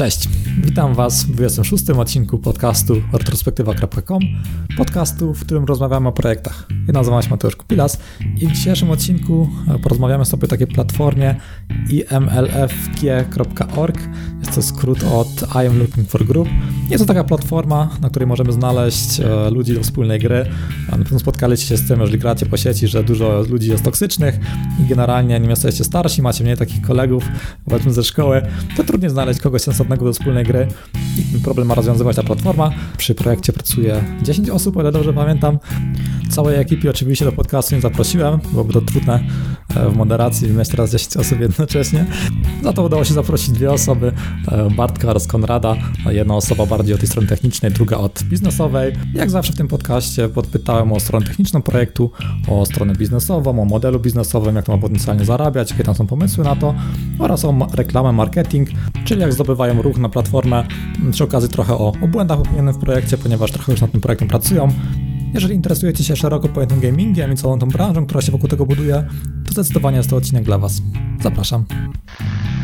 Cześć, witam Was w 26 odcinku podcastu retrospektywa.com, podcastu, w którym rozmawiamy o projektach. Ja nazywam się Mateusz Kupilas i w dzisiejszym odcinku e, porozmawiamy sobie o takiej platformie imlfg.org. Jest to skrót od I am looking for group. Jest to taka platforma, na której możemy znaleźć e, ludzi do wspólnej gry. Na pewno spotkaliście się z tym, jeżeli gracie po sieci, że dużo ludzi jest toksycznych i generalnie nim jesteście starsi, macie mniej takich kolegów, powiedzmy ze szkoły, to trudniej znaleźć kogoś sensownego do wspólnej gry. I ten problem ma rozwiązywać ta platforma. Przy projekcie pracuje 10 osób, o ile dobrze pamiętam. Całej ekipie oczywiście do podcastu nie zaprosiłem, byłoby to trudne e, w moderacji mieć teraz 10 osób jednocześnie. Za to udało się zaprosić dwie osoby, e, Bartka oraz Konrada. Jedna osoba bardziej od tej strony technicznej, druga od biznesowej. Jak zawsze w tym podcaście podpytałem o stronę techniczną projektu, o stronę biznesową, o modelu biznesowym, jak to ma potencjalnie zarabiać, jakie tam są pomysły na to oraz o reklamę, marketing, czyli jak zdobywają ruch na platformę. Przy okazji trochę o, o błędach popełnionych w projekcie, ponieważ trochę już nad tym projektem pracują. Jeżeli interesujecie się szeroko pojętym gamingiem i całą tą branżą, która się wokół tego buduje, to zdecydowanie jest to odcinek dla Was. Zapraszam.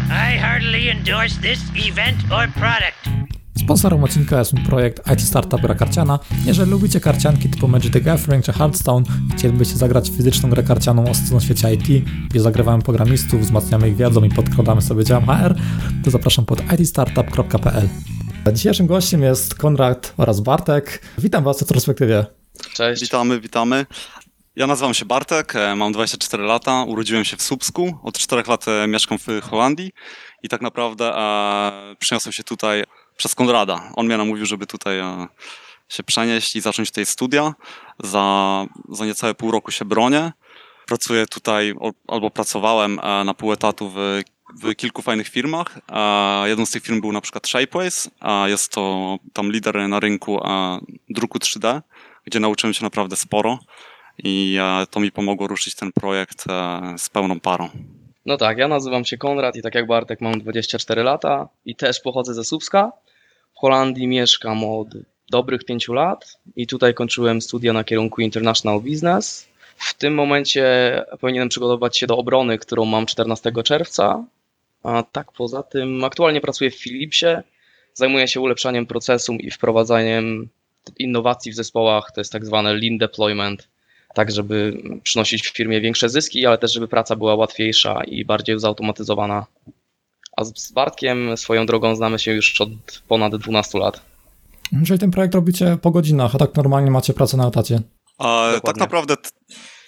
I heartily endorse this event or product. Sponsorem odcinka jest mój projekt IT Startup Gra Karciana. Jeżeli lubicie karcianki typu Magic the Gathering czy Hearthstone i chcielibyście zagrać fizyczną grę karcianą o na świecie IT, gdzie zagrywamy programistów, wzmacniamy ich wiedzą i podkładamy sobie dział HR, to zapraszam pod itstartup.pl. Dzisiejszym gościem jest Konrad oraz Bartek. Witam Was w retrospektywie. Cześć. Witamy, witamy. Ja nazywam się Bartek, e, mam 24 lata, urodziłem się w Słupsku, od 4 lat e, mieszkam w Holandii i tak naprawdę e, przyniosłem się tutaj przez Konrada. On mnie namówił, żeby tutaj e, się przenieść i zacząć tutaj studia. Za, za niecałe pół roku się bronię. Pracuję tutaj, albo pracowałem e, na pół etatu w, w kilku fajnych firmach. E, jedną z tych firm był na przykład Shapeways. Jest to tam lider na rynku druku 3D, gdzie nauczyłem się naprawdę sporo i to mi pomogło ruszyć ten projekt z pełną parą. No tak, ja nazywam się Konrad i tak jak Bartek mam 24 lata i też pochodzę ze Słupska. W Holandii mieszkam od dobrych pięciu lat i tutaj kończyłem studia na kierunku International Business. W tym momencie powinienem przygotować się do obrony, którą mam 14 czerwca. A tak poza tym aktualnie pracuję w Philipsie. Zajmuję się ulepszaniem procesu i wprowadzaniem innowacji w zespołach, to jest tak zwany lean deployment, tak żeby przynosić w firmie większe zyski, ale też żeby praca była łatwiejsza i bardziej zautomatyzowana. A z Bartkiem swoją drogą znamy się już od ponad 12 lat. Czyli ten projekt robicie po godzinach, a tak normalnie macie pracę na etacie? A, tak naprawdę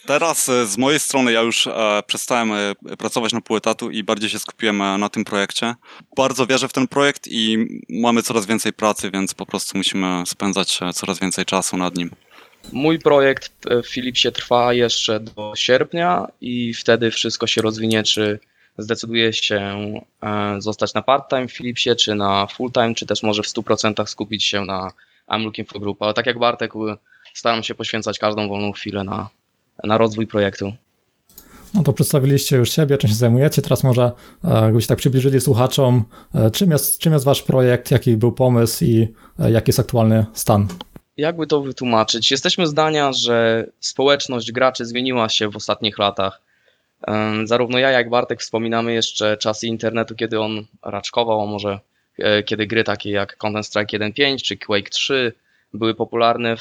teraz e, z mojej strony ja już e, przestałem e, pracować na pół etatu i bardziej się skupiłem e, na tym projekcie. Bardzo wierzę w ten projekt i mamy coraz więcej pracy, więc po prostu musimy spędzać e, coraz więcej czasu nad nim. Mój projekt w Philipsie trwa jeszcze do sierpnia i wtedy wszystko się rozwinie, czy zdecyduje się e, zostać na part-time w Philipsie, czy na full-time, czy też może w 100% skupić się na I'm looking for group. Ale tak jak Bartek, staram się poświęcać każdą wolną chwilę na, na rozwój projektu. No to przedstawiliście już siebie, czym się zajmujecie. Teraz może e, jakbyście tak przybliżyli słuchaczom, e, czym jest, czym jest wasz projekt, jaki był pomysł i jaki jest aktualny stan? Jakby to wytłumaczyć? Jesteśmy zdania, że społeczność graczy zmieniła się w ostatnich latach. Zarówno ja, jak Bartek wspominamy jeszcze czasy internetu, kiedy on raczkował, a może e, kiedy gry takie jak Counter-Strike 1.5 czy Quake 3 były popularne.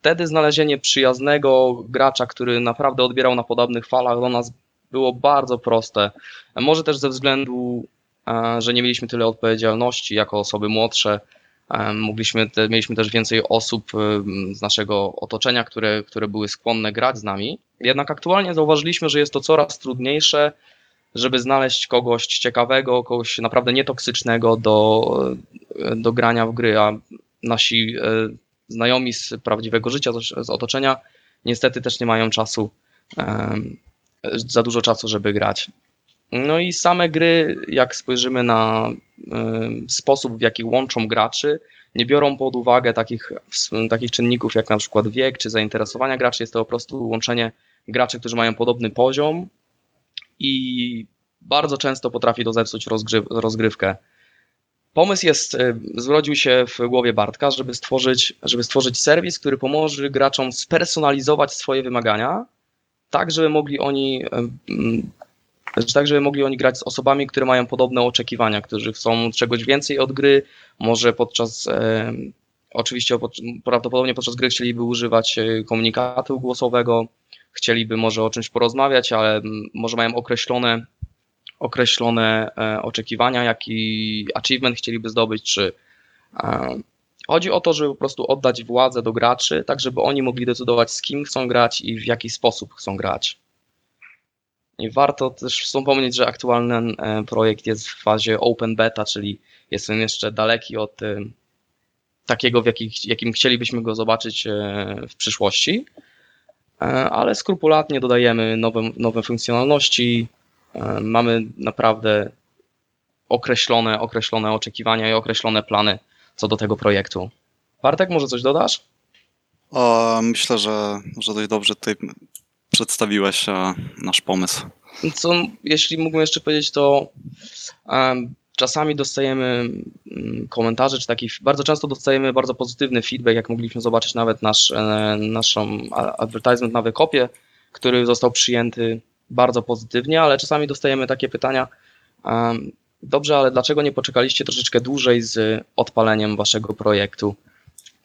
Wtedy znalezienie przyjaznego gracza, który naprawdę odbierał na podobnych falach do nas było bardzo proste. Może też ze względu, e, że nie mieliśmy tyle odpowiedzialności jako osoby młodsze, Mogliśmy, te, mieliśmy też więcej osób z naszego otoczenia, które, które były skłonne grać z nami. Jednak aktualnie zauważyliśmy, że jest to coraz trudniejsze, żeby znaleźć kogoś ciekawego, kogoś naprawdę nietoksycznego do, do grania w gry, a nasi e, znajomi z prawdziwego życia, z otoczenia, niestety też nie mają czasu, za dużo czasu, żeby grać. No i same gry, jak spojrzymy na sposób, w jaki łączą graczy, nie biorą pod uwagę takich, takich czynników jak na przykład wiek czy zainteresowania graczy. Jest to po prostu łączenie graczy, którzy mają podobny poziom i bardzo często potrafi to zepsuć rozgryw rozgrywkę. Pomysł jest, zrodził się w głowie Bartka, żeby stworzyć, żeby stworzyć serwis, który pomoże graczom spersonalizować swoje wymagania, tak żeby mogli oni tak, żeby mogli oni grać z osobami, które mają podobne oczekiwania, którzy chcą czegoś więcej od gry, może podczas e, oczywiście prawdopodobnie podczas gry chcieliby używać e, komunikatu głosowego, chcieliby może o czymś porozmawiać, ale może mają określone określone e, oczekiwania, jaki achievement chcieliby zdobyć, czy e, chodzi o to, żeby po prostu oddać władzę do graczy, tak żeby oni mogli decydować z kim chcą grać i w jaki sposób chcą grać. I warto też wspomnieć, że aktualny e, projekt jest w fazie open beta, czyli jest on jeszcze daleki od takiego, w jakich, jakim chcielibyśmy go zobaczyć w przyszłości, ale skrupulatnie dodajemy nowe, nowe funkcjonalności, E, mamy naprawdę określone, określone oczekiwania i określone plany co do tego projektu. Bartek, może coś dodasz? O, myślę, że, że dość dobrze tutaj przedstawiłeś e, nasz pomysł. Co, jeśli mógłbym jeszcze powiedzieć, to um, czasami dostajemy mm, komentarze, czy taki, bardzo często dostajemy bardzo pozytywny feedback, jak mogliśmy zobaczyć nawet nasz, e, naszą advertisement na wykopie, który został przyjęty bardzo pozytywnie, ale czasami dostajemy takie pytania, dobrze, ale dlaczego nie poczekaliście troszeczkę dłużej z odpaleniem waszego projektu?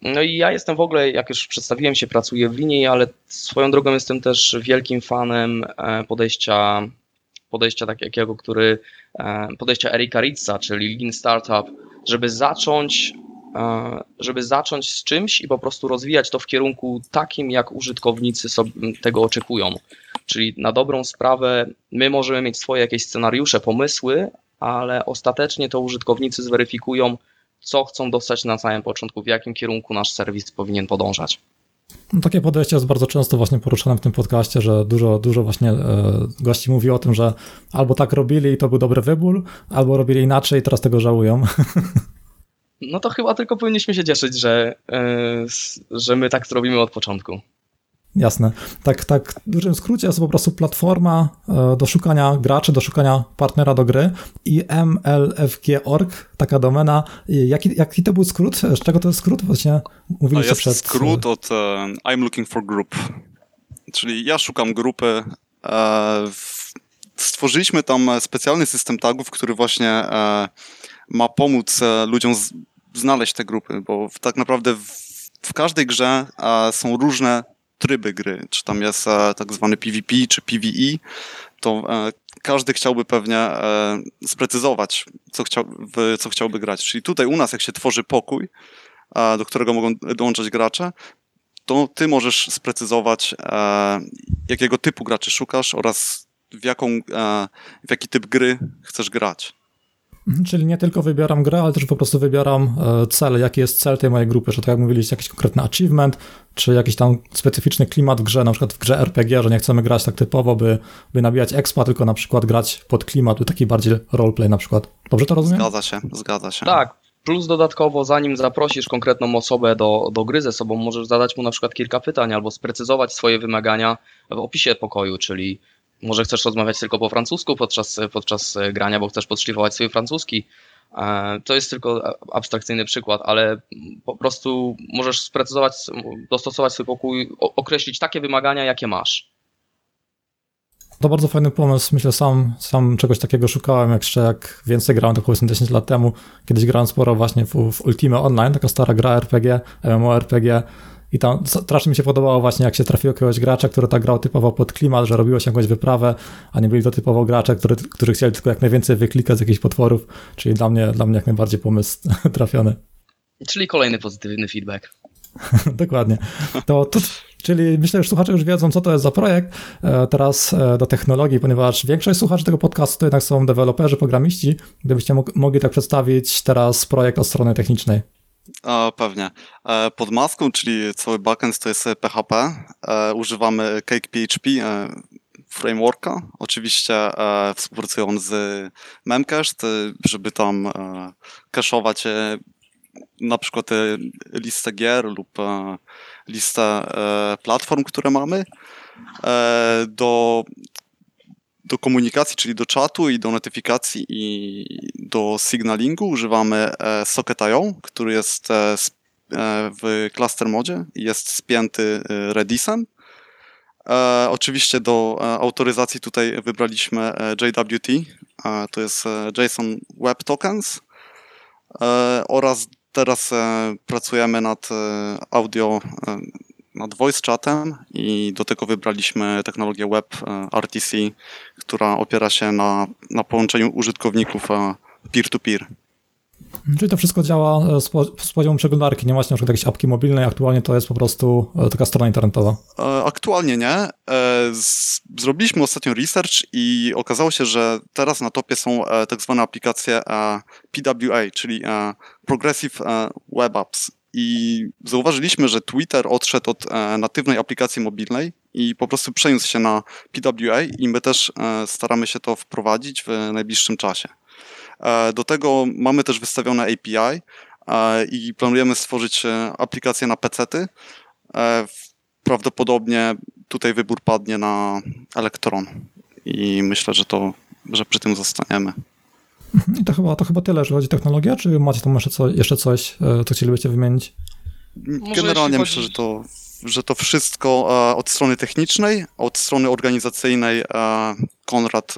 No i ja jestem w ogóle, jak już przedstawiłem się, pracuję w linii, ale swoją drogą jestem też wielkim fanem e, podejścia, podejścia takiego, który, e, podejścia Erika Ritza, czyli Lean Startup, żeby zacząć e, żeby zacząć z czymś i po prostu rozwijać to w kierunku takim, jak użytkownicy tego oczekują. Czyli na dobrą sprawę my możemy mieć swoje jakieś scenariusze, pomysły, ale ostatecznie to użytkownicy zweryfikują, co chcą dostać na samym początku, w jakim kierunku nasz serwis powinien podążać. No, takie podejście jest bardzo często właśnie poruszane w tym podcaście, że dużo, dużo właśnie e, gości mówi o tym, że albo tak robili i to był dobry wybór, albo robili inaczej i teraz tego żałują. No to chyba tylko powinniśmy się cieszyć, że, e, że my tak zrobimy od początku. Jasne. Tak, tak w dużym skrócie jest to po prostu platforma e, do szukania graczy, do szukania partnera do gry i mlfg.org, taka domena. Jaki, jaki to był skrót? Z czego to jest skrót? Właśnie mówiliście jest przed... skrót od uh, I'm looking for group, czyli ja szukam grupy. Stworzyliśmy tam specjalny system tagów, który właśnie ma pomóc ludziom znaleźć te grupy, bo tak naprawdę w, w każdej grze są różne tryby gry, czy tam jest e, tak zwany PvP czy PvE, to e, każdy chciałby pewnie e, sprecyzować, co, chciał, w co chciałby grać. Czyli tutaj u nas, jak się tworzy pokój, do którego mogą dołączać gracze, to ty możesz sprecyzować, jakiego typu graczy szukasz oraz w, jaką, w jaki typ gry chcesz grać. Czyli nie tylko wybieram grę, ale też po prostu wybieram e, cel, jaki jest cel tej mojej grupy, że tak jak mówiliście, jakiś konkretny achievement, czy jakiś tam specyficzny klimat w grze, na przykład w grze RPG, że nie chcemy grać tak typowo, by, by nabijać expa, tylko na przykład grać pod klimat, taki bardziej roleplay na przykład. Dobrze to rozumiem? Zgadza się, zgadza się. Tak, plus dodatkowo zanim zaprosisz konkretną osobę do, do gry ze sobą, możesz zadać mu na przykład kilka pytań albo sprecyzować swoje wymagania w opisie pokoju, czyli może chcesz rozmawiać tylko po francusku podczas, podczas grania, bo chcesz podszlifować swój francuski. E, to jest tylko abstrakcyjny przykład, ale po prostu możesz sprecyzować, dostosować swój pokój, określić takie wymagania, jakie masz. To bardzo fajny pomysł. Myślę, sam, sam czegoś takiego szukałem, jeszcze jak więcej grałem, to powiedzmy 10 lat temu. Kiedyś grałem sporo właśnie w, w Ultima Online, taka stara gra RPG, MMORPG. I tam strasznie mi się podobało właśnie, jak się trafiło jakiegoś gracza, który tak grał typowo pod klimat, że robiło się jakąś wyprawę, a nie byli to typowo gracze, który, którzy chcieli tylko jak najwięcej wyklikać z jakichś potworów, czyli dla mnie, dla mnie jak najbardziej pomysł trafiony. Czyli kolejny pozytywny feedback. Dokładnie. To, to, czyli myślę, że słuchacze już wiedzą, co to jest za projekt. E, teraz e, do technologii, ponieważ większość słuchaczy tego podcastu to jednak są deweloperzy, programiści. Gdybyście mogli tak przedstawić teraz projekt od strony technicznej. Pewnie. E, pod maską, czyli cały backend to jest PHP. E, używamy CakePHP frameworka. Oczywiście współpracują on z Memcached, żeby tam cache'ować na przykład listę gier lub listę platform, które mamy. Do do komunikacji, czyli do czatu i do notyfikacji i do signalingu używamy e, Socket.io, który jest e, e, w cluster modzie i jest spięty Redisem. Oczywiście do autoryzacji tutaj wybraliśmy JWT, to jest JSON Web Tokens oraz teraz pracujemy nad audio, nad voice chatem i do tego wybraliśmy technologię web e, RTC, która opiera się na, na połączeniu użytkowników e, peer-to-peer. Czyli to wszystko działa e, z, z poziomu przeglądarki, nie macie na przykład jakiejś apki mobilnej, aktualnie to jest po prostu taka strona internetowa. Aktualnie nie. Zrobiliśmy ostatnio research i okazało się, że teraz na topie są tak zwane aplikacje PWA, czyli Progressive Web Apps. I zauważyliśmy, że Twitter odszedł od e, natywnej aplikacji mobilnej i po prostu przeniósł się na PWA i my też e, staramy się to wprowadzić w najbliższym czasie. E, Do tego mamy też wystawione API i planujemy stworzyć aplikację na w- Prawdopodobnie tutaj wybór padnie na Elektron i myślę, że to, że przy tym zostaniemy. I to chyba, to chyba tyle, jeżeli chodzi o technologię, czy macie tam jeszcze, co, jeszcze coś, e, co chcielibyście wymienić? Generalnie myślę, że to, że to wszystko e, od strony technicznej, od strony organizacyjnej e, Konrad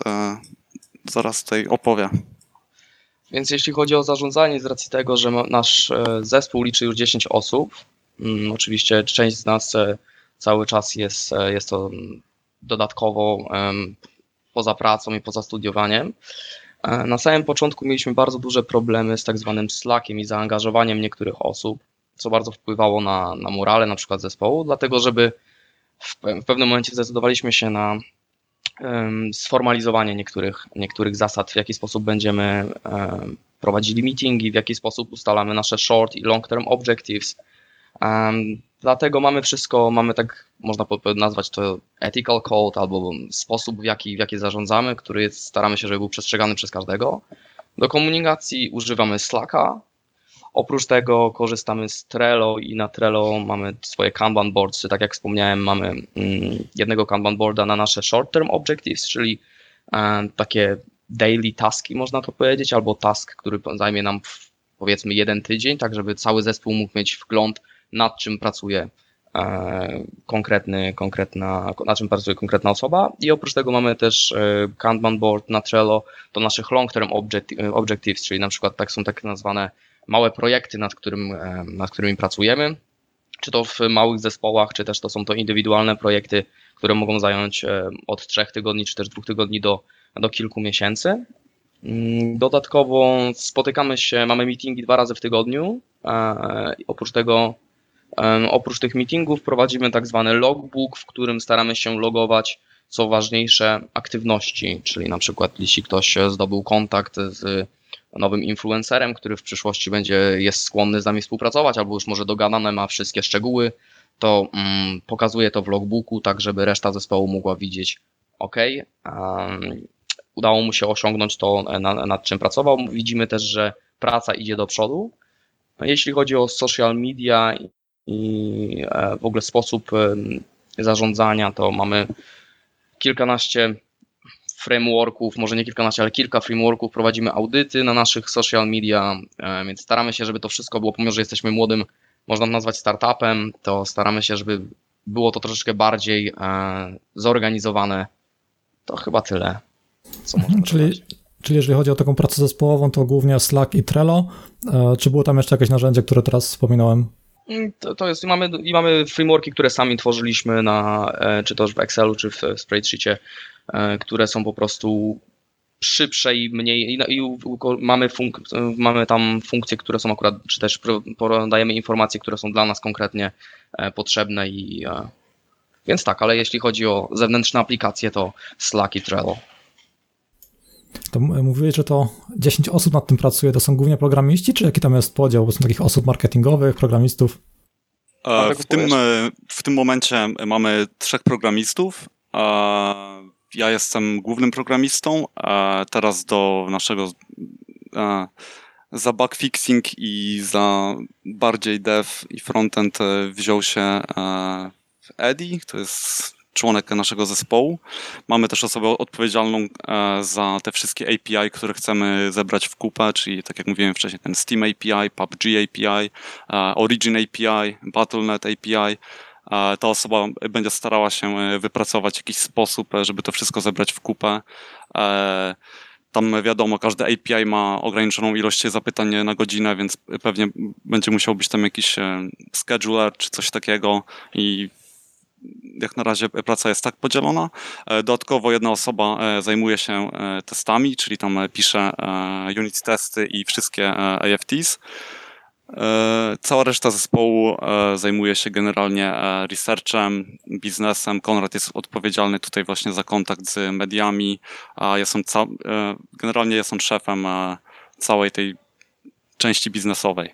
zaraz tutaj opowie. Więc jeśli chodzi o zarządzanie, z racji tego, że nasz zespół liczy już 10 osób, mm, oczywiście część z nas cały czas jest, jest to dodatkowo poza pracą i poza studiowaniem. E, Na samym początku mieliśmy bardzo duże problemy z tak zwanym slackiem i zaangażowaniem niektórych osób, co bardzo wpływało na, na morale na przykład zespołu, dlatego żeby w, w pewnym momencie zdecydowaliśmy się na em, sformalizowanie niektórych, niektórych zasad, w jaki sposób będziemy em, prowadzili meetingi, w jaki sposób ustalamy nasze short i long term objectives. Em, Dlatego mamy wszystko, mamy tak, można nazwać to ethical code albo sposób, w jaki, w jaki zarządzamy, który jest, staramy się, żeby był przestrzegany przez każdego. Do komunikacji używamy Slacka. Oprócz tego korzystamy z Trello i na Trello mamy swoje Kanban boards. Tak jak wspomniałem, mamy mm, jednego Kanban boarda na nasze short term objectives, czyli takie daily taski, można to powiedzieć, albo task, który zajmie nam powiedzmy jeden tydzień, tak żeby cały zespół mógł mieć wgląd nad czym pracuje e, konkretny, konkretna, nad czym pracuje konkretna osoba. I oprócz tego mamy też e, Kanban board na Trello do naszych long term objecti- objectives, czyli na przykład tak są tak nazwane małe projekty, nad, którym, e, nad którymi pracujemy. Czy to w małych zespołach, czy też to są to indywidualne projekty, które mogą zająć od trzech tygodni, czy też dwóch tygodni do, do kilku miesięcy. Mm, Dodatkowo spotykamy się, mamy meetingi dwa razy w tygodniu. Oprócz tego, oprócz tych meetingów prowadzimy tak zwany logbook, w którym staramy się logować co ważniejsze aktywności, czyli na przykład jeśli ktoś zdobył kontakt z nowym influencerem, który w przyszłości będzie jest skłonny z nami współpracować, albo już może dogadane ma wszystkie szczegóły, to mm, pokazuje to w logbooku, tak żeby reszta zespołu mogła widzieć, ok, um, udało mu się osiągnąć to, e, na, nad czym pracował. Widzimy też, że praca idzie do przodu. Jeśli chodzi o social media i e, w ogóle sposób em, zarządzania, to mamy kilkanaście frameworków, może nie kilkanaście, ale kilka frameworków, prowadzimy audyty na naszych social media, e, więc staramy się, żeby to wszystko było, pomimo że jesteśmy młodym, można nazwać startupem, to staramy się, żeby było to troszeczkę bardziej e, zorganizowane. To chyba tyle, co można Czyli, dodać. czyli jeżeli chodzi o taką pracę zespołową, to głównie Slack i Trello. E, Czy było tam jeszcze jakieś narzędzie, które teraz wspominałem? Mm, To, to jest, i mamy, i mamy frameworki, które sami tworzyliśmy na, e, czy to w Excelu, czy w spreadsheetie, e, które są po prostu szybsze i mniej, i, i mamy, funk, e, mamy tam funkcje, które są akurat, czy też podajemy informacje, które są dla nas konkretnie potrzebne i więc tak, ale jeśli chodzi o zewnętrzne aplikacje, to Slack i Trello. To mówiłeś, że to 10 osób nad tym pracuje, to są głównie programiści, czy jaki tam jest podział? Bo są takich osób marketingowych, programistów. E, tak W tym, powiesz. e, w tym momencie mamy trzech programistów. E, Ja jestem głównym programistą. e, Teraz do naszego e, za bug fixing i za bardziej dev i frontend wziął się e, Eddie, to jest członek naszego zespołu. Mamy też osobę odpowiedzialną e, za te wszystkie API, które chcemy zebrać w kupę, czyli tak jak mówiłem wcześniej, ten Steam API, PUBG API, e, Origin API, Battle.net API. ta osoba będzie starała się wypracować jakiś sposób, żeby to wszystko zebrać w kupę. Tam wiadomo, każdy API ma ograniczoną ilość zapytań na godzinę, więc pewnie będzie musiał być tam jakiś scheduler czy coś takiego i jak na razie praca jest tak podzielona. E, dodatkowo jedna osoba e, zajmuje się e, testami, czyli tam pisze unit testy i wszystkie AFTs. Cała reszta zespołu zajmuje się generalnie researchem, biznesem. Konrad jest odpowiedzialny tutaj właśnie za kontakt z mediami, a ja są generalnie jestem szefem całej tej części biznesowej.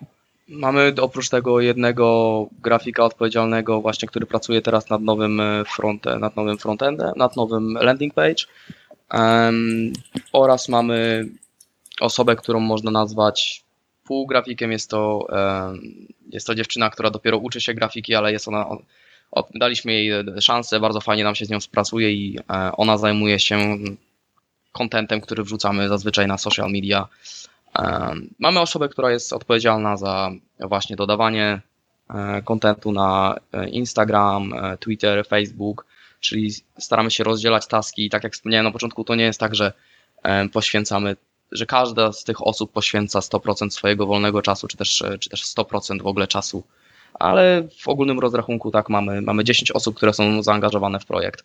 Mamy oprócz tego jednego grafika odpowiedzialnego właśnie, który pracuje teraz nad nowym e, frontem, nad nowym frontendem, nad nowym landing page. Um, oraz mamy osobę, którą można nazwać półgrafikiem. Jest to, um, jest to dziewczyna, która dopiero uczy się grafiki, ale jest ona, daliśmy jej szansę, bardzo fajnie nam się z nią spracuje i e, ona zajmuje się kontentem, który wrzucamy zazwyczaj na social media Mamy osobę, która jest odpowiedzialna za właśnie dodawanie e, kontentu na e, Instagram, e, Twitter, Facebook, czyli staramy się rozdzielać taski. I tak jak wspomniałem na początku, to nie jest tak, że poświęcamy, że każda z tych osób poświęca 100% swojego wolnego czasu, czy też, czy też 100% w ogóle czasu, ale w ogólnym rozrachunku tak mamy, mamy 10 osób, które są zaangażowane w projekt.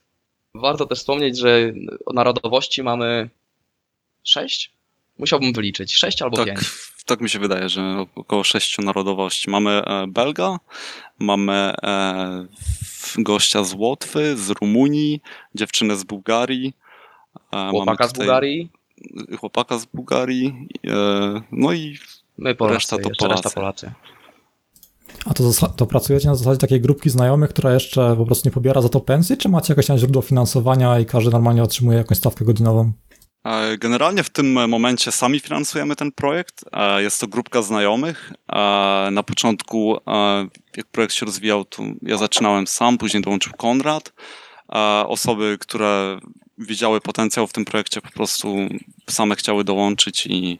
Warto też wspomnieć, że narodowości mamy 6 Musiałbym wyliczyć. Sześć albo tak, pięć. Tak mi się wydaje, że około sześciu narodowości. Mamy e, Belga, mamy e, gościa z Łotwy, z Rumunii, dziewczynę z Bułgarii. E, chłopaka z Bułgarii. Chłopaka z Bułgarii. No i My Polacy, reszta to Polacy. Reszta Polacy. A to, to pracujecie na zasadzie takiej grupki znajomych, która jeszcze po prostu nie pobiera za to pensji, czy macie jakieś źródło finansowania i każdy normalnie otrzymuje jakąś stawkę godzinową? E, generalnie w tym momencie sami finansujemy ten projekt. E, jest to grupka znajomych. E, na początku, jak projekt się rozwijał, to ja zaczynałem sam, później dołączył Konrad. Osoby, które widziały potencjał w tym projekcie, po prostu same chciały dołączyć i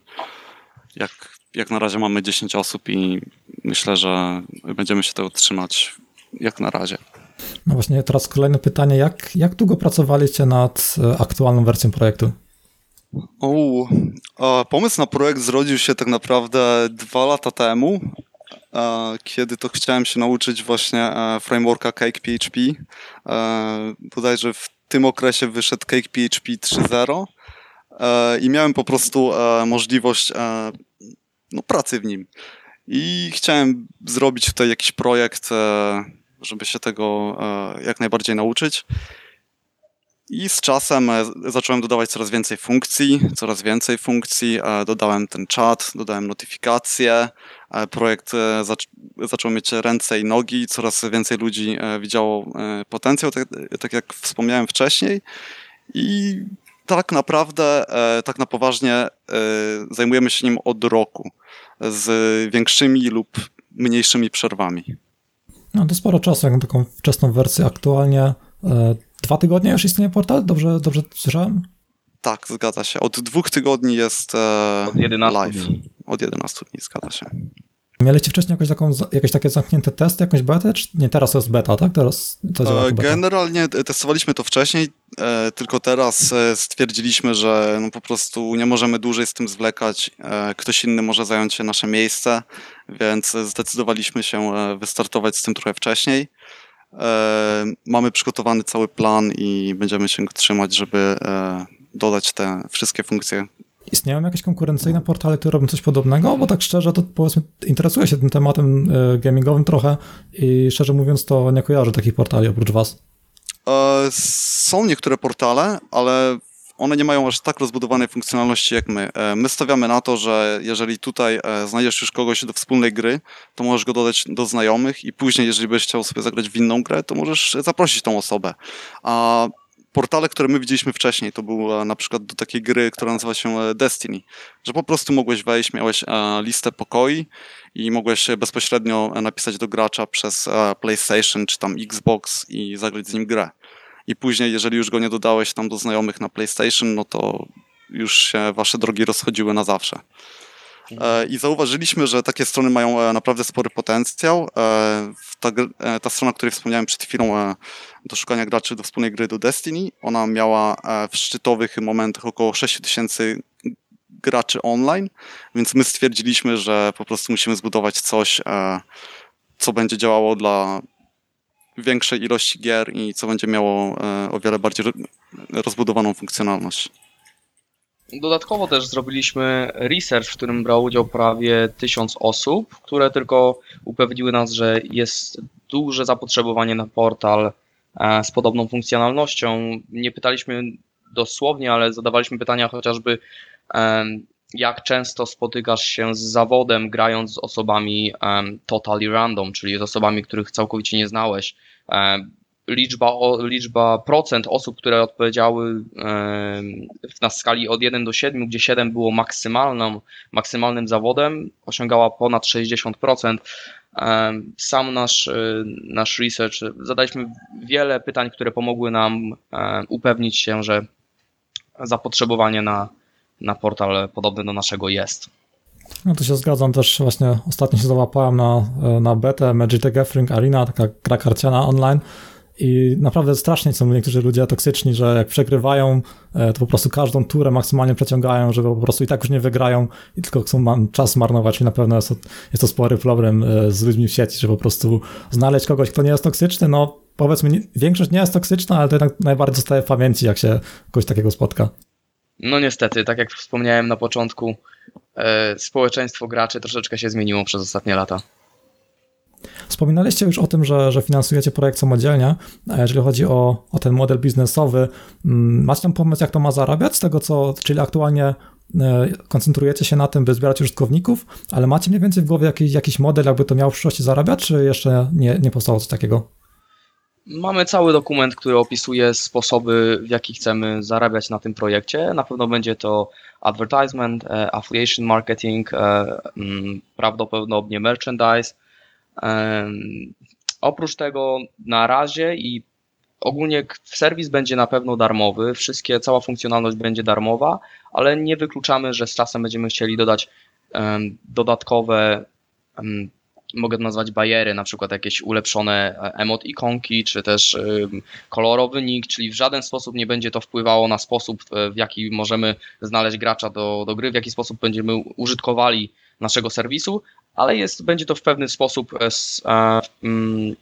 jak, jak na razie mamy 10 osób i myślę, że będziemy się tego trzymać jak na razie. No właśnie, teraz kolejne pytanie. Jak, jak długo pracowaliście nad aktualną wersją projektu? O, pomysł na projekt zrodził się tak naprawdę dwa lata temu, kiedy to chciałem się nauczyć właśnie e, frameworka Cake PHP. E, bodajże w tym okresie wyszedł Cake PHP 3.0 e, i miałem po prostu możliwość no, pracy w nim. I chciałem zrobić tutaj jakiś projekt, żeby się tego jak najbardziej nauczyć. I z czasem e, zacząłem dodawać coraz więcej funkcji, coraz więcej funkcji. E, dodałem ten czat, dodałem notyfikacje. E, projekt zaczął mieć ręce i nogi, coraz więcej ludzi widziało potencjał, tak, tak jak wspomniałem wcześniej. I tak naprawdę, tak na poważnie zajmujemy się nim od roku z większymi lub mniejszymi przerwami. No to sporo czasu, jak na taką wczesną wersję aktualnie Dwa tygodnie już istnieje portal? Dobrze, dobrze słyszałem? Tak, zgadza się. Od dwóch tygodni jest e, Od 11 live. Dni. Od 11 dni, zgadza się. Mieliście wcześniej jakieś, taką, jakieś takie zamknięte testy, jakąś betę? Czy nie, teraz jest beta, tak? Teraz to działa e, Generalnie testowaliśmy to wcześniej, e, tylko teraz e, stwierdziliśmy, że no po prostu nie możemy dłużej z tym zwlekać. E, ktoś inny może zająć się nasze miejsce, więc zdecydowaliśmy się e, wystartować z tym trochę wcześniej. E, mamy przygotowany cały plan i będziemy się go trzymać, żeby e, dodać te wszystkie funkcje. Istnieją jakieś konkurencyjne portale, które robią coś podobnego? Bo tak szczerze, to powiedzmy, interesuję się tym tematem e, gamingowym trochę i szczerze mówiąc, to nie kojarzę takich portali oprócz Was. Są niektóre portale, ale one nie mają aż tak rozbudowanej funkcjonalności jak my. E, my stawiamy na to, że jeżeli tutaj e, znajdziesz już kogoś do wspólnej gry, to możesz go dodać do znajomych i później, jeżeli byś chciał sobie zagrać w inną grę, to możesz zaprosić tą osobę. A portale, które my widzieliśmy wcześniej, to była na przykład do takiej gry, która nazywa się e, Destiny, że po prostu mogłeś wejść, miałeś listę pokoi i mogłeś bezpośrednio napisać do gracza przez PlayStation czy tam Xbox i zagrać z nim grę i później, jeżeli już go nie dodałeś tam do znajomych na PlayStation, no to już się wasze drogi rozchodziły na zawsze. E, I zauważyliśmy, że takie strony mają e, naprawdę spory potencjał. E, ta, ta strona, o której wspomniałem przed chwilą, do szukania graczy do wspólnej gry do Destiny, ona miała w szczytowych momentach około 6 tysięcy graczy online, więc my stwierdziliśmy, że po prostu musimy zbudować coś, co będzie działało dla większej ilości gier i co będzie miało o wiele bardziej rozbudowaną funkcjonalność. Dodatkowo też zrobiliśmy research, w którym brało udział prawie tysiąc osób, które tylko upewniły nas, że jest duże zapotrzebowanie na portal e, z podobną funkcjonalnością. Nie pytaliśmy dosłownie, ale zadawaliśmy pytania chociażby jak często spotykasz się z zawodem grając z osobami totally random, czyli z osobami, których całkowicie nie znałeś liczba, liczba procent osób, które odpowiedziały na skali od 1 do 7, gdzie 7 było maksymalną, maksymalnym zawodem, osiągała ponad 60%. Sam nasz, e, nasz research, zadaliśmy wiele pytań, które pomogły nam upewnić się, że zapotrzebowanie na, na portal podobny do naszego jest. No to się zgadzam, też właśnie ostatnio się załapałem na, na betę Magic the Gathering Arena, taka gra karciana online i naprawdę strasznie są niektórzy ludzie toksyczni, że jak przegrywają, e, to po prostu każdą turę maksymalnie przeciągają, żeby po prostu i tak już nie wygrają i tylko chcą czas marnować i na pewno jest to, jest to spory problem e, z ludźmi w sieci, że po prostu znaleźć kogoś, kto nie jest toksyczny, no powiedzmy, większość nie jest toksyczna, ale to jednak najbardziej zostaje w pamięci, jak się kogoś takiego spotka. No niestety, tak jak wspomniałem na początku, e, społeczeństwo graczy troszeczkę się zmieniło przez ostatnie lata. Wspominaliście już o tym, że, że finansujecie projekt samodzielnie, a jeżeli chodzi o, o ten model biznesowy, mm, macie tam pomysł, jak to ma zarabiać z tego, co, czyli aktualnie e, koncentrujecie się na tym, by zbierać użytkowników, ale macie mniej więcej w głowie jakiś, jakiś model, jakby to miało w przyszłości zarabiać, czy jeszcze nie, nie powstało coś takiego? Mamy cały dokument, który opisuje sposoby, w jaki chcemy zarabiać na tym projekcie. Na pewno będzie to advertisement, e, affiliation marketing, e, mm, prawdopodobnie merchandise, Oprócz tego na razie i ogólnie serwis będzie na pewno darmowy, wszystkie, cała funkcjonalność będzie darmowa, ale nie wykluczamy, że z czasem będziemy chcieli dodać dodatkowe, mogę nazwać bariery, na przykład jakieś ulepszone e, emot ikonki, czy też kolorowy nick, czyli w żaden sposób nie będzie to wpływało na sposób, w jaki możemy znaleźć gracza do, do gry, w jaki sposób będziemy użytkowali naszego serwisu, ale jest, będzie to w pewny sposób e, e, mm,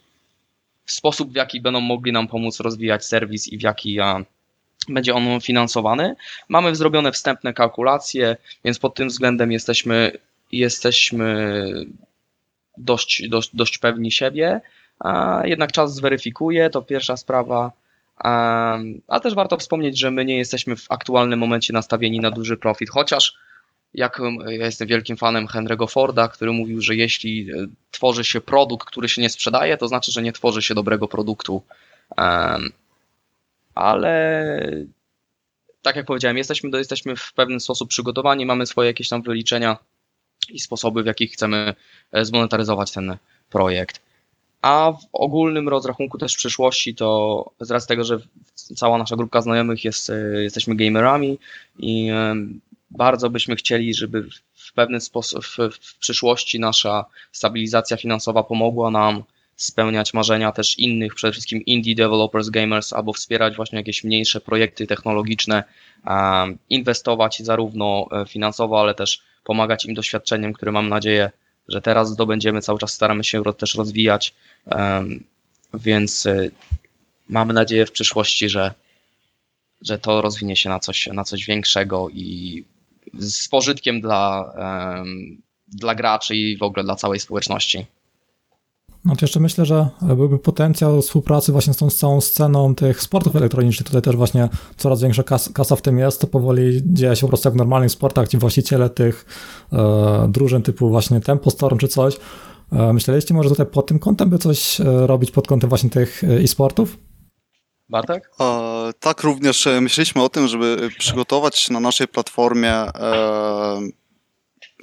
sposób, w jaki będą mogli nam pomóc rozwijać serwis i w jaki będzie on finansowany. Mamy zrobione wstępne kalkulacje, więc pod tym względem jesteśmy, jesteśmy dość, dość, dość pewni siebie. Jednak czas zweryfikuje, to pierwsza sprawa. A też warto wspomnieć, że my nie jesteśmy w aktualnym momencie nastawieni na duży profit, chociaż jak ja jestem wielkim fanem Henry'ego Forda, który mówił, że jeśli e, tworzy się produkt, który się nie sprzedaje, to znaczy, że nie tworzy się dobrego produktu. Ale tak jak powiedziałem, jesteśmy, jesteśmy w pewien sposób przygotowani, mamy swoje jakieś tam wyliczenia i sposoby, w jakich chcemy e, zmonetaryzować ten projekt. A w ogólnym rozrachunku też w przyszłości to z racji tego, że cała nasza grupka znajomych jest, e, jesteśmy gamerami i bardzo byśmy chcieli, żeby w pewien sposób w, przyszłości nasza stabilizacja finansowa pomogła nam spełniać marzenia też innych, przede wszystkim indie developers, gamers, albo wspierać właśnie jakieś mniejsze projekty technologiczne, inwestować zarówno e, finansowo, ale też pomagać im doświadczeniem, które mam nadzieję, że teraz zdobędziemy, cały czas staramy się też rozwijać, więc e, mamy nadzieję w przyszłości, że, że to rozwinie się na coś, na coś większego i z pożytkiem dla, dla graczy i w ogóle dla całej społeczności. No to jeszcze myślę, że byłby potencjał współpracy właśnie z tą całą sceną tych sportów elektronicznych. Tutaj też właśnie coraz większa kas kasa w tym jest. To powoli dzieje się po prostu jak w normalnych sportach. Ci właściciele tych e, drużyn typu właśnie Tempo Storm czy coś. E, myśleliście może tutaj pod tym kątem by coś e, robić pod kątem właśnie tych e, e-sportów? Bartek? E, tak, również e, myśleliśmy o tym, żeby przygotować na naszej platformie e,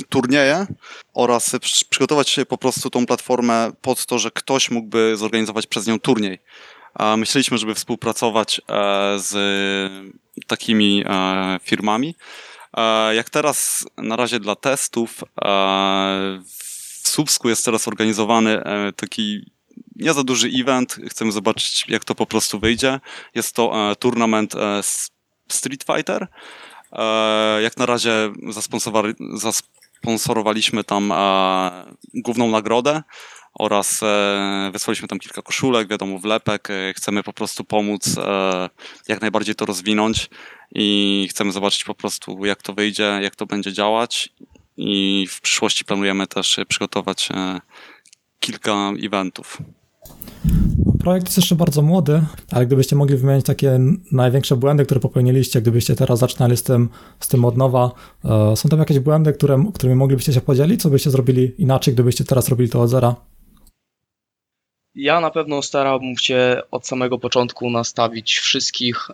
turnieje oraz przygotować po prostu tą platformę pod to, że ktoś mógłby zorganizować przez nią turniej. Myśleliśmy, żeby współpracować z takimi firmami. Jak teraz na razie dla testów w Słupsku jest teraz organizowany taki nie za duży event, chcemy zobaczyć jak to po prostu wyjdzie. Jest to turnament Street Fighter. Jak na razie zasponsorowaliśmy tam główną nagrodę oraz e, wysłaliśmy tam kilka koszulek, wiadomo, wlepek. E, chcemy po prostu pomóc e, jak najbardziej to rozwinąć i chcemy zobaczyć po prostu jak to wyjdzie, jak to będzie działać i w przyszłości planujemy też przygotować kilka eventów. Projekt jest jeszcze bardzo młody, ale gdybyście mogli wymienić takie największe błędy, które popełniliście, gdybyście teraz zaczynali z tym, z tym od nowa, są tam jakieś błędy, które, którymi moglibyście się podzielić? Co byście zrobili inaczej, gdybyście teraz robili to od zera? Ja na pewno starałbym się od samego początku nastawić wszystkich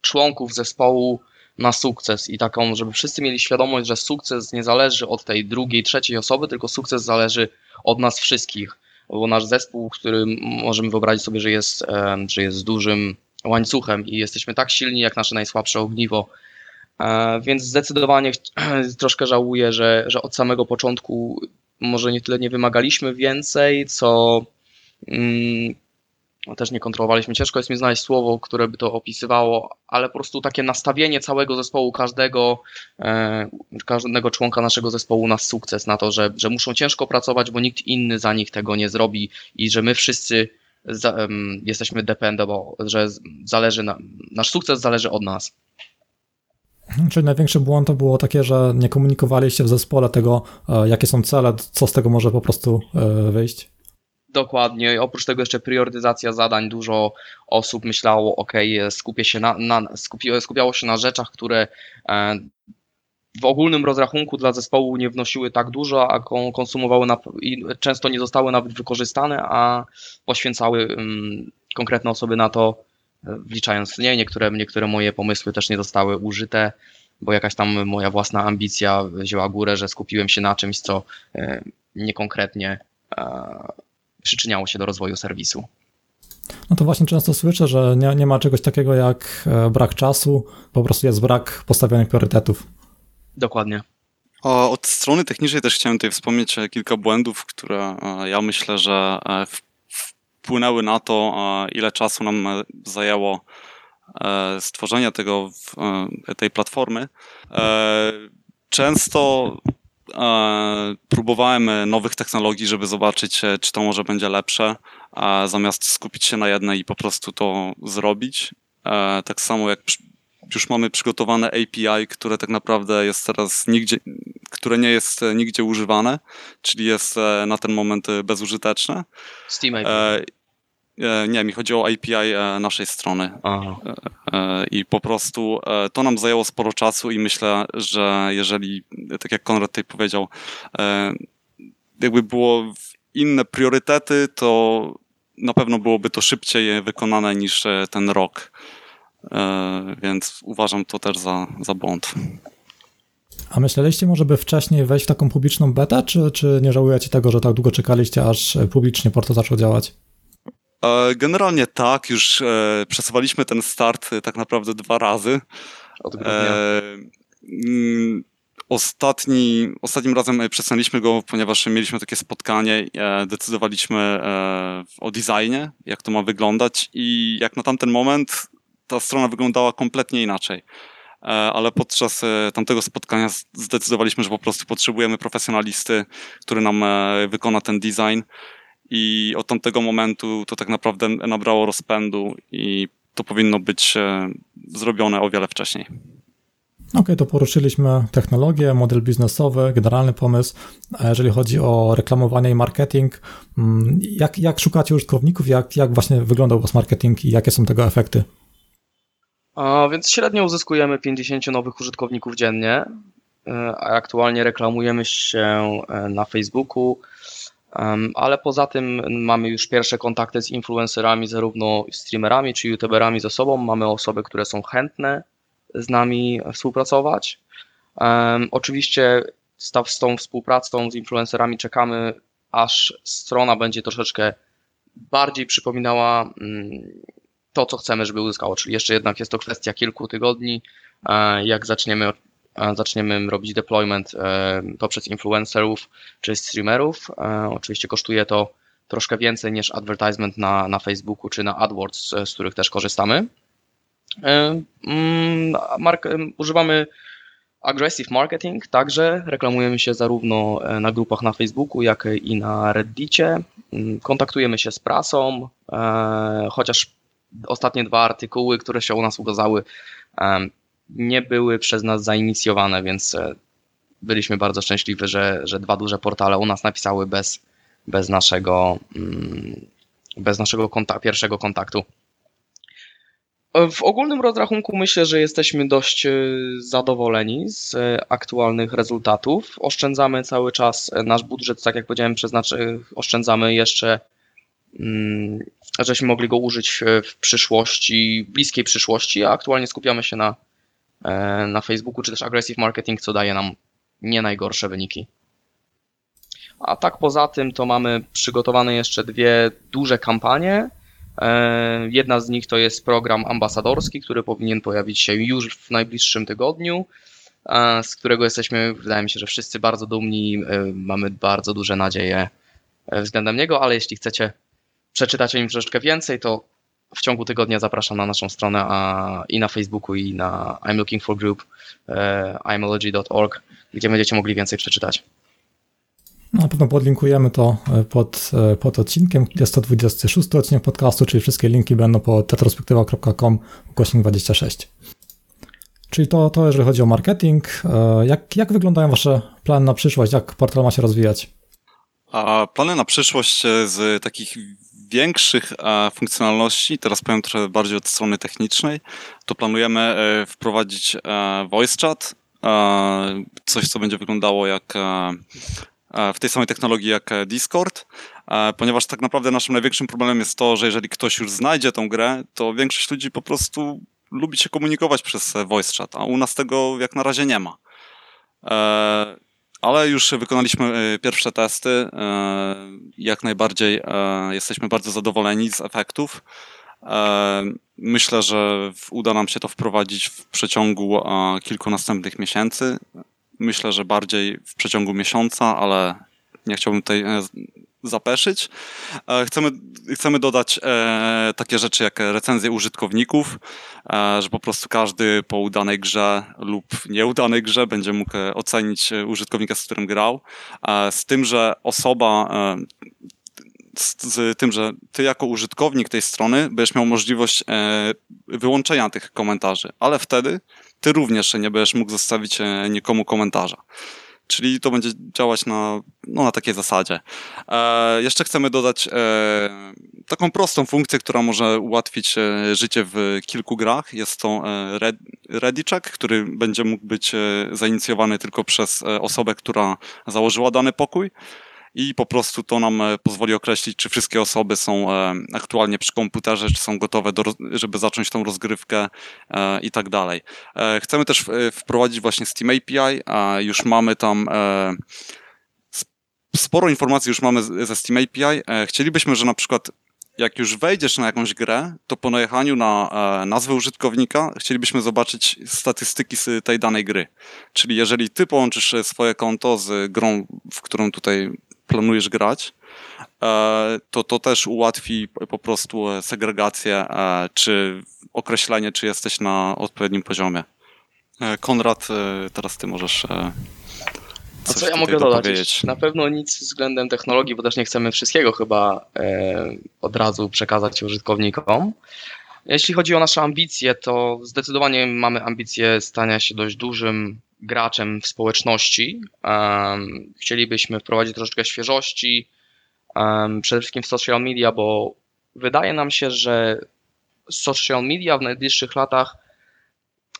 członków zespołu na sukces i taką, żeby wszyscy mieli świadomość, że sukces nie zależy od tej drugiej, trzeciej osoby, tylko sukces zależy od nas wszystkich. Bo nasz zespół, który możemy wyobrazić sobie, że jest, że jest dużym łańcuchem i jesteśmy tak silni jak nasze najsłabsze ogniwo. E, więc zdecydowanie troszkę żałuję, że, że od samego początku może nie tyle nie wymagaliśmy więcej, co mm, też nie kontrolowaliśmy. Ciężko jest mi znaleźć słowo, które by to opisywało, ale po prostu takie nastawienie całego zespołu, każdego, e, każdego członka naszego zespołu na sukces, na to, że, że muszą ciężko pracować, bo nikt inny za nich tego nie zrobi i że my wszyscy za, um, jesteśmy dependable, że zależy na, nasz sukces zależy od nas. Czyli największy błąd to było takie, że nie komunikowaliście w zespole tego, e, jakie są cele, co z tego może po prostu e, wyjść? Dokładnie. Oprócz tego jeszcze priorytetyzacja zadań. Dużo osób myślało, ok, skupię się na, na, skupi, skupiało się na rzeczach, które e, w ogólnym rozrachunku dla zespołu nie wnosiły tak dużo, a konsumowały na, i często nie zostały nawet wykorzystane, a poświęcały um, konkretne osoby na to wliczając nie, niektóre, niektóre moje pomysły też nie zostały użyte, bo jakaś tam moja własna ambicja wzięła górę, że skupiłem się na czymś, co e, niekonkretnie e, przyczyniało się do rozwoju serwisu. No to właśnie często słyszę, że nie, nie ma czegoś takiego jak e, brak czasu, po prostu jest brak postawionych priorytetów. Dokładnie. Od strony technicznej też chciałem tutaj wspomnieć kilka błędów, które ja myślę, że wpłynęły na to, ile czasu nam e, zajęło e, stworzenie tego, e, tej platformy. Często próbowałem nowych technologii, żeby zobaczyć, czy to może będzie lepsze, zamiast skupić się na jednej i po prostu to zrobić. Tak samo jak już mamy przygotowane API, które tak naprawdę jest teraz nigdzie, które nie jest nigdzie używane, czyli jest na ten moment bezużyteczne. Steam API. E, nie, mi chodzi o API e, naszej strony. Aha. E, I po prostu to nam zajęło sporo czasu i myślę, że jeżeli, tak jak Konrad tutaj powiedział, jakby było inne priorytety, to na pewno byłoby to szybciej wykonane niż ten rok. Więc uważam to też za, za błąd. A myśleliście może by wcześniej wejść w taką publiczną betę, czy, czy nie żałujecie tego, że tak długo czekaliście, aż publicznie Porto zaczął działać? E, generalnie tak, już e, przesuwaliśmy ten start e, tak naprawdę dwa razy. Od grudnia. Mm, ostatni, ostatnim razem przesunęliśmy go, ponieważ mieliśmy takie spotkanie, decydowaliśmy o designie, jak to ma wyglądać i jak na tamten moment ta strona wyglądała kompletnie inaczej. Ale podczas tamtego spotkania zdecydowaliśmy, że po prostu potrzebujemy profesjonalisty, który nam wykona ten design i od tamtego momentu to tak naprawdę nabrało rozpędu i to powinno być e, zrobione o wiele wcześniej. Okej, okay, to poruszyliśmy technologię, model biznesowy, generalny pomysł. A jeżeli chodzi o reklamowanie i marketing, mm, jak, jak szukacie użytkowników, jak, jak właśnie wygląda u Was marketing i jakie są tego efekty? A więc średnio uzyskujemy 50 nowych użytkowników dziennie, e, a aktualnie reklamujemy się e, na Facebooku, ale poza tym mamy już pierwsze kontakty z influencerami, zarówno streamerami czy youtuberami ze sobą. Mamy osoby, które są chętne z nami współpracować. Oczywiście z tą współpracą z influencerami czekamy, aż strona będzie troszeczkę bardziej przypominała mm, to, co chcemy, żeby uzyskało. Czyli jeszcze jednak jest to kwestia kilku tygodni, jak zaczniemy, zaczniemy robić deployment poprzez influencerów czy streamerów. Oczywiście kosztuje to troszkę więcej niż advertisement na, na Facebooku czy na AdWords, z których też korzystamy. Mm, mark, używamy aggressive marketing, także reklamujemy się zarówno e, na grupach na Facebooku, jak i na Reddicie. Mm, kontaktujemy się z prasą, e, chociaż ostatnie dwa artykuły, które się u nas ukazały, nie były przez nas zainicjowane, więc e, byliśmy bardzo szczęśliwi, że, że dwa duże portale u nas napisały bez, bez naszego, mm, bez naszego konta pierwszego kontaktu. W ogólnym rozrachunku myślę, że jesteśmy dość e, zadowoleni z e, aktualnych rezultatów. Oszczędzamy cały czas e, nasz budżet, tak jak powiedziałem, przeznaczy, oszczędzamy jeszcze, mm, żeśmy mogli go użyć w przyszłości, bliskiej przyszłości, a aktualnie skupiamy się na, na Facebooku czy też aggressive marketing, co daje nam nie najgorsze wyniki. A tak poza tym to mamy przygotowane jeszcze dwie duże kampanie E, jedna z nich to jest program ambasadorski, który powinien pojawić się już w najbliższym tygodniu, e, z którego jesteśmy, wydaje mi się, że wszyscy bardzo dumni, e, mamy bardzo duże nadzieje względem niego, ale jeśli chcecie przeczytać o nim troszeczkę więcej, to w ciągu tygodnia zapraszam na naszą stronę a, i na Facebooku, i na I'm Looking for Group, imology.org, gdzie będziecie mogli więcej przeczytać. Na pewno podlinkujemy to e, pod, e, pod odcinkiem. Jest to 26 odcinek podcastu, czyli wszystkie linki będą po tetrospektywa.com ukośnik 26. Czyli to, to jeżeli chodzi o marketing. E, jak, jak wyglądają Wasze plany na przyszłość? Jak portal ma się rozwijać? A plany na przyszłość z takich większych funkcjonalności, teraz powiem trochę bardziej od strony technicznej, to planujemy wprowadzić voice chat, coś co będzie wyglądało jak E, w tej samej technologii jak e, Discord, e, ponieważ tak naprawdę naszym największym problemem jest to, że jeżeli ktoś już znajdzie tą grę, to większość ludzi po prostu lubi się komunikować przez voice chat, a u nas tego jak na razie nie ma. Ale już wykonaliśmy pierwsze testy. Jak najbardziej jesteśmy bardzo zadowoleni z efektów. Myślę, że uda nam się to wprowadzić w przeciągu kilku następnych miesięcy myślę, że bardziej w przeciągu miesiąca, ale nie chciałbym tutaj zapeszyć. E, chcemy, chcemy dodać e, takie rzeczy jak recenzje użytkowników, że po prostu każdy po udanej grze lub nieudanej grze będzie mógł ocenić użytkownika, z którym grał. Z tym, że osoba z, z, tym, że ty jako użytkownik tej strony będziesz miał możliwość wyłączenia tych komentarzy, ale wtedy ty również nie będziesz mógł zostawić e, nikomu komentarza. Czyli to będzie działać na, no, na takiej zasadzie. E, jeszcze chcemy dodać e, taką prostą funkcję, która może ułatwić e, życie w kilku grach. Jest to e, ready check, który będzie mógł być e, zainicjowany tylko przez osobę, która założyła dany pokój i po prostu to nam e, pozwoli określić, czy wszystkie osoby są e, aktualnie przy komputerze, czy są gotowe, do, żeby zacząć tą rozgrywkę e, i tak dalej. Chcemy też wprowadzić właśnie Steam API, a już mamy tam sporo informacji już mamy ze Steam API. Chcielibyśmy, że na przykład jak już wejdziesz na jakąś grę, to po najechaniu na nazwę użytkownika chcielibyśmy zobaczyć statystyki z tej danej gry. Czyli jeżeli ty połączysz swoje konto z grą, w którą tutaj planujesz grać, e, to to też ułatwi po prostu segregację, e, czy określenie, czy jesteś na odpowiednim poziomie. E, Konrad, teraz ty możesz. A co ja mogę dodać? Powiedzieć. Na pewno nic względem technologii, bo też nie chcemy wszystkiego chyba od razu przekazać użytkownikom. Jeśli chodzi o nasze ambicje, to zdecydowanie mamy ambicje stania się dość dużym graczem w społeczności. Chcielibyśmy wprowadzić troszeczkę świeżości, przede wszystkim w social media, bo wydaje nam się, że social media w najbliższych latach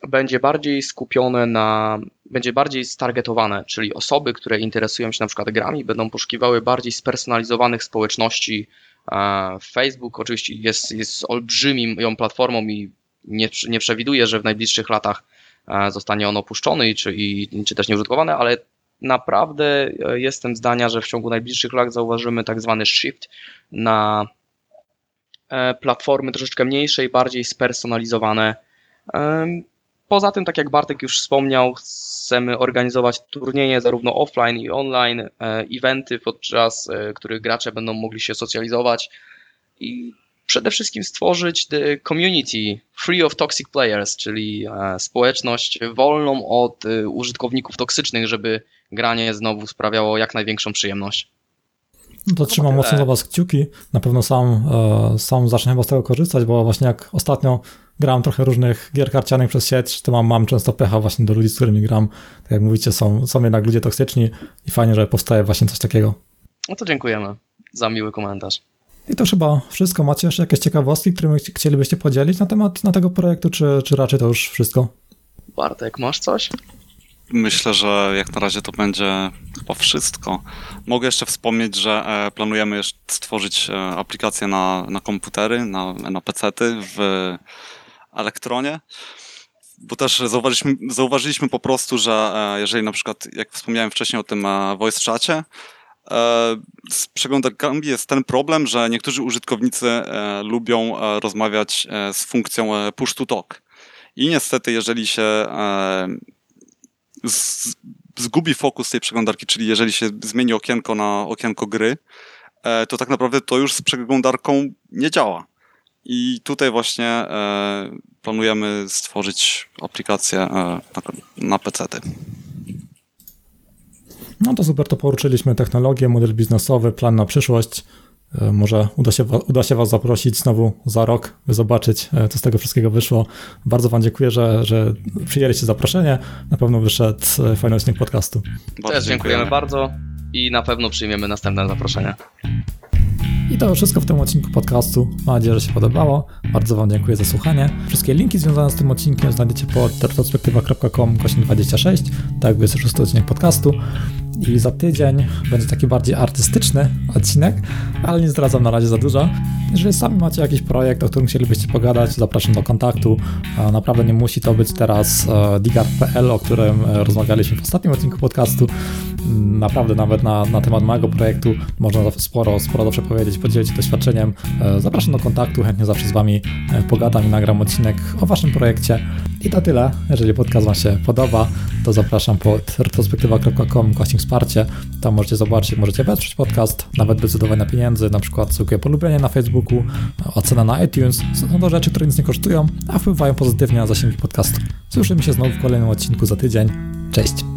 będzie bardziej skupione na, będzie bardziej stargetowane, czyli osoby, które interesują się na przykład grami, będą poszukiwały bardziej spersonalizowanych społeczności. Facebook oczywiście jest, jest olbrzymią platformą i nie, nie przewiduje, że w najbliższych latach E, zostanie on opuszczony czy, i, czy też nieużytkowany, ale naprawdę e, jestem zdania, że w ciągu najbliższych lat zauważymy tak zwany shift na e, platformy troszeczkę mniejsze i bardziej spersonalizowane. poza tym, tak jak Bartek już wspomniał, chcemy organizować turnieje zarówno offline i online, e, eventy, podczas których gracze będą mogli się socjalizować i przede wszystkim stworzyć the community free of toxic players, czyli e, społeczność wolną od użytkowników toksycznych, żeby granie znowu sprawiało jak największą przyjemność. No to trzymam mocno za was kciuki. Na pewno sam, sam zacznę chyba z tego korzystać, bo właśnie jak ostatnio gram trochę różnych gier karcianych przez sieć, to mam, mam często pecha właśnie do ludzi, z którymi gram. Tak jak mówicie, są, są jednak ludzie toksyczni i fajnie, że powstaje właśnie coś takiego. No to dziękujemy za miły komentarz. I to chyba wszystko. Macie jeszcze jakieś ciekawostki, którymi chcielibyście podzielić na temat na tego projektu, czy, czy raczej to już wszystko? Bartek, masz coś? Myślę, że jak na razie to będzie chyba wszystko. Mogę jeszcze wspomnieć, że e, planujemy stworzyć e, aplikację na, na komputery, na, na PC-ty w Elektronie, bo też zauważyliśmy, zauważyliśmy po prostu, że e, jeżeli na przykład, jak wspomniałem wcześniej o tym voice czacie, z przeglądarkami jest ten problem, że niektórzy użytkownicy lubią rozmawiać z funkcją push to talk. I niestety, jeżeli się zgubi fokus tej przeglądarki, czyli jeżeli się zmieni okienko na okienko gry, to tak naprawdę to już z przeglądarką nie działa. I tutaj właśnie e, planujemy stworzyć aplikację e, na, na PC-ty. No to super, to poruszyliśmy technologię, model biznesowy, plan na przyszłość. E, może uda się, uda się Was zaprosić znowu za rok, by zobaczyć, e, co z tego wszystkiego wyszło. Bardzo Wam dziękuję, że, że przyjęliście zaproszenie. Na pewno wyszedł e, fajny odcinek podcastu. Bardzo Też dziękujemy bardzo i na pewno przyjmiemy następne zaproszenie. I to wszystko w tym odcinku podcastu. Mam nadzieję, że się podobało. Bardzo Wam dziękuję za słuchanie. Wszystkie linki związane z tym odcinkiem znajdziecie pod retrospektywa.com 26, tak jakby jest szósty odcinek podcastu i za tydzień będzie taki bardziej artystyczny odcinek, ale nie zdradzam na razie za dużo. Jeżeli sami macie jakiś projekt, o którym chcielibyście pogadać, zapraszam do kontaktu. Naprawdę nie musi to być teraz e, digard.pl, o którym e, rozmawialiśmy w ostatnim odcinku podcastu. Naprawdę nawet na, na temat mojego projektu można sporo, sporo zawsze powiedzieć, podzielić się doświadczeniem. E, zapraszam do kontaktu, chętnie zawsze z Wami pogadam i nagram odcinek o Waszym projekcie. I to tyle. Jeżeli podcast Wam się podoba, to zapraszam pod retrospektywa.com wsparcie. Tam możecie zobaczyć, możecie wesprzeć podcast, nawet bez wydawania pieniędzy, na przykład zwykłe polubienie na Facebooku, ocena na iTunes. Są to rzeczy, które nic nie kosztują, a wpływają pozytywnie na zasięgi podcastu. Słyszymy się znowu w kolejnym odcinku za tydzień. Cześć!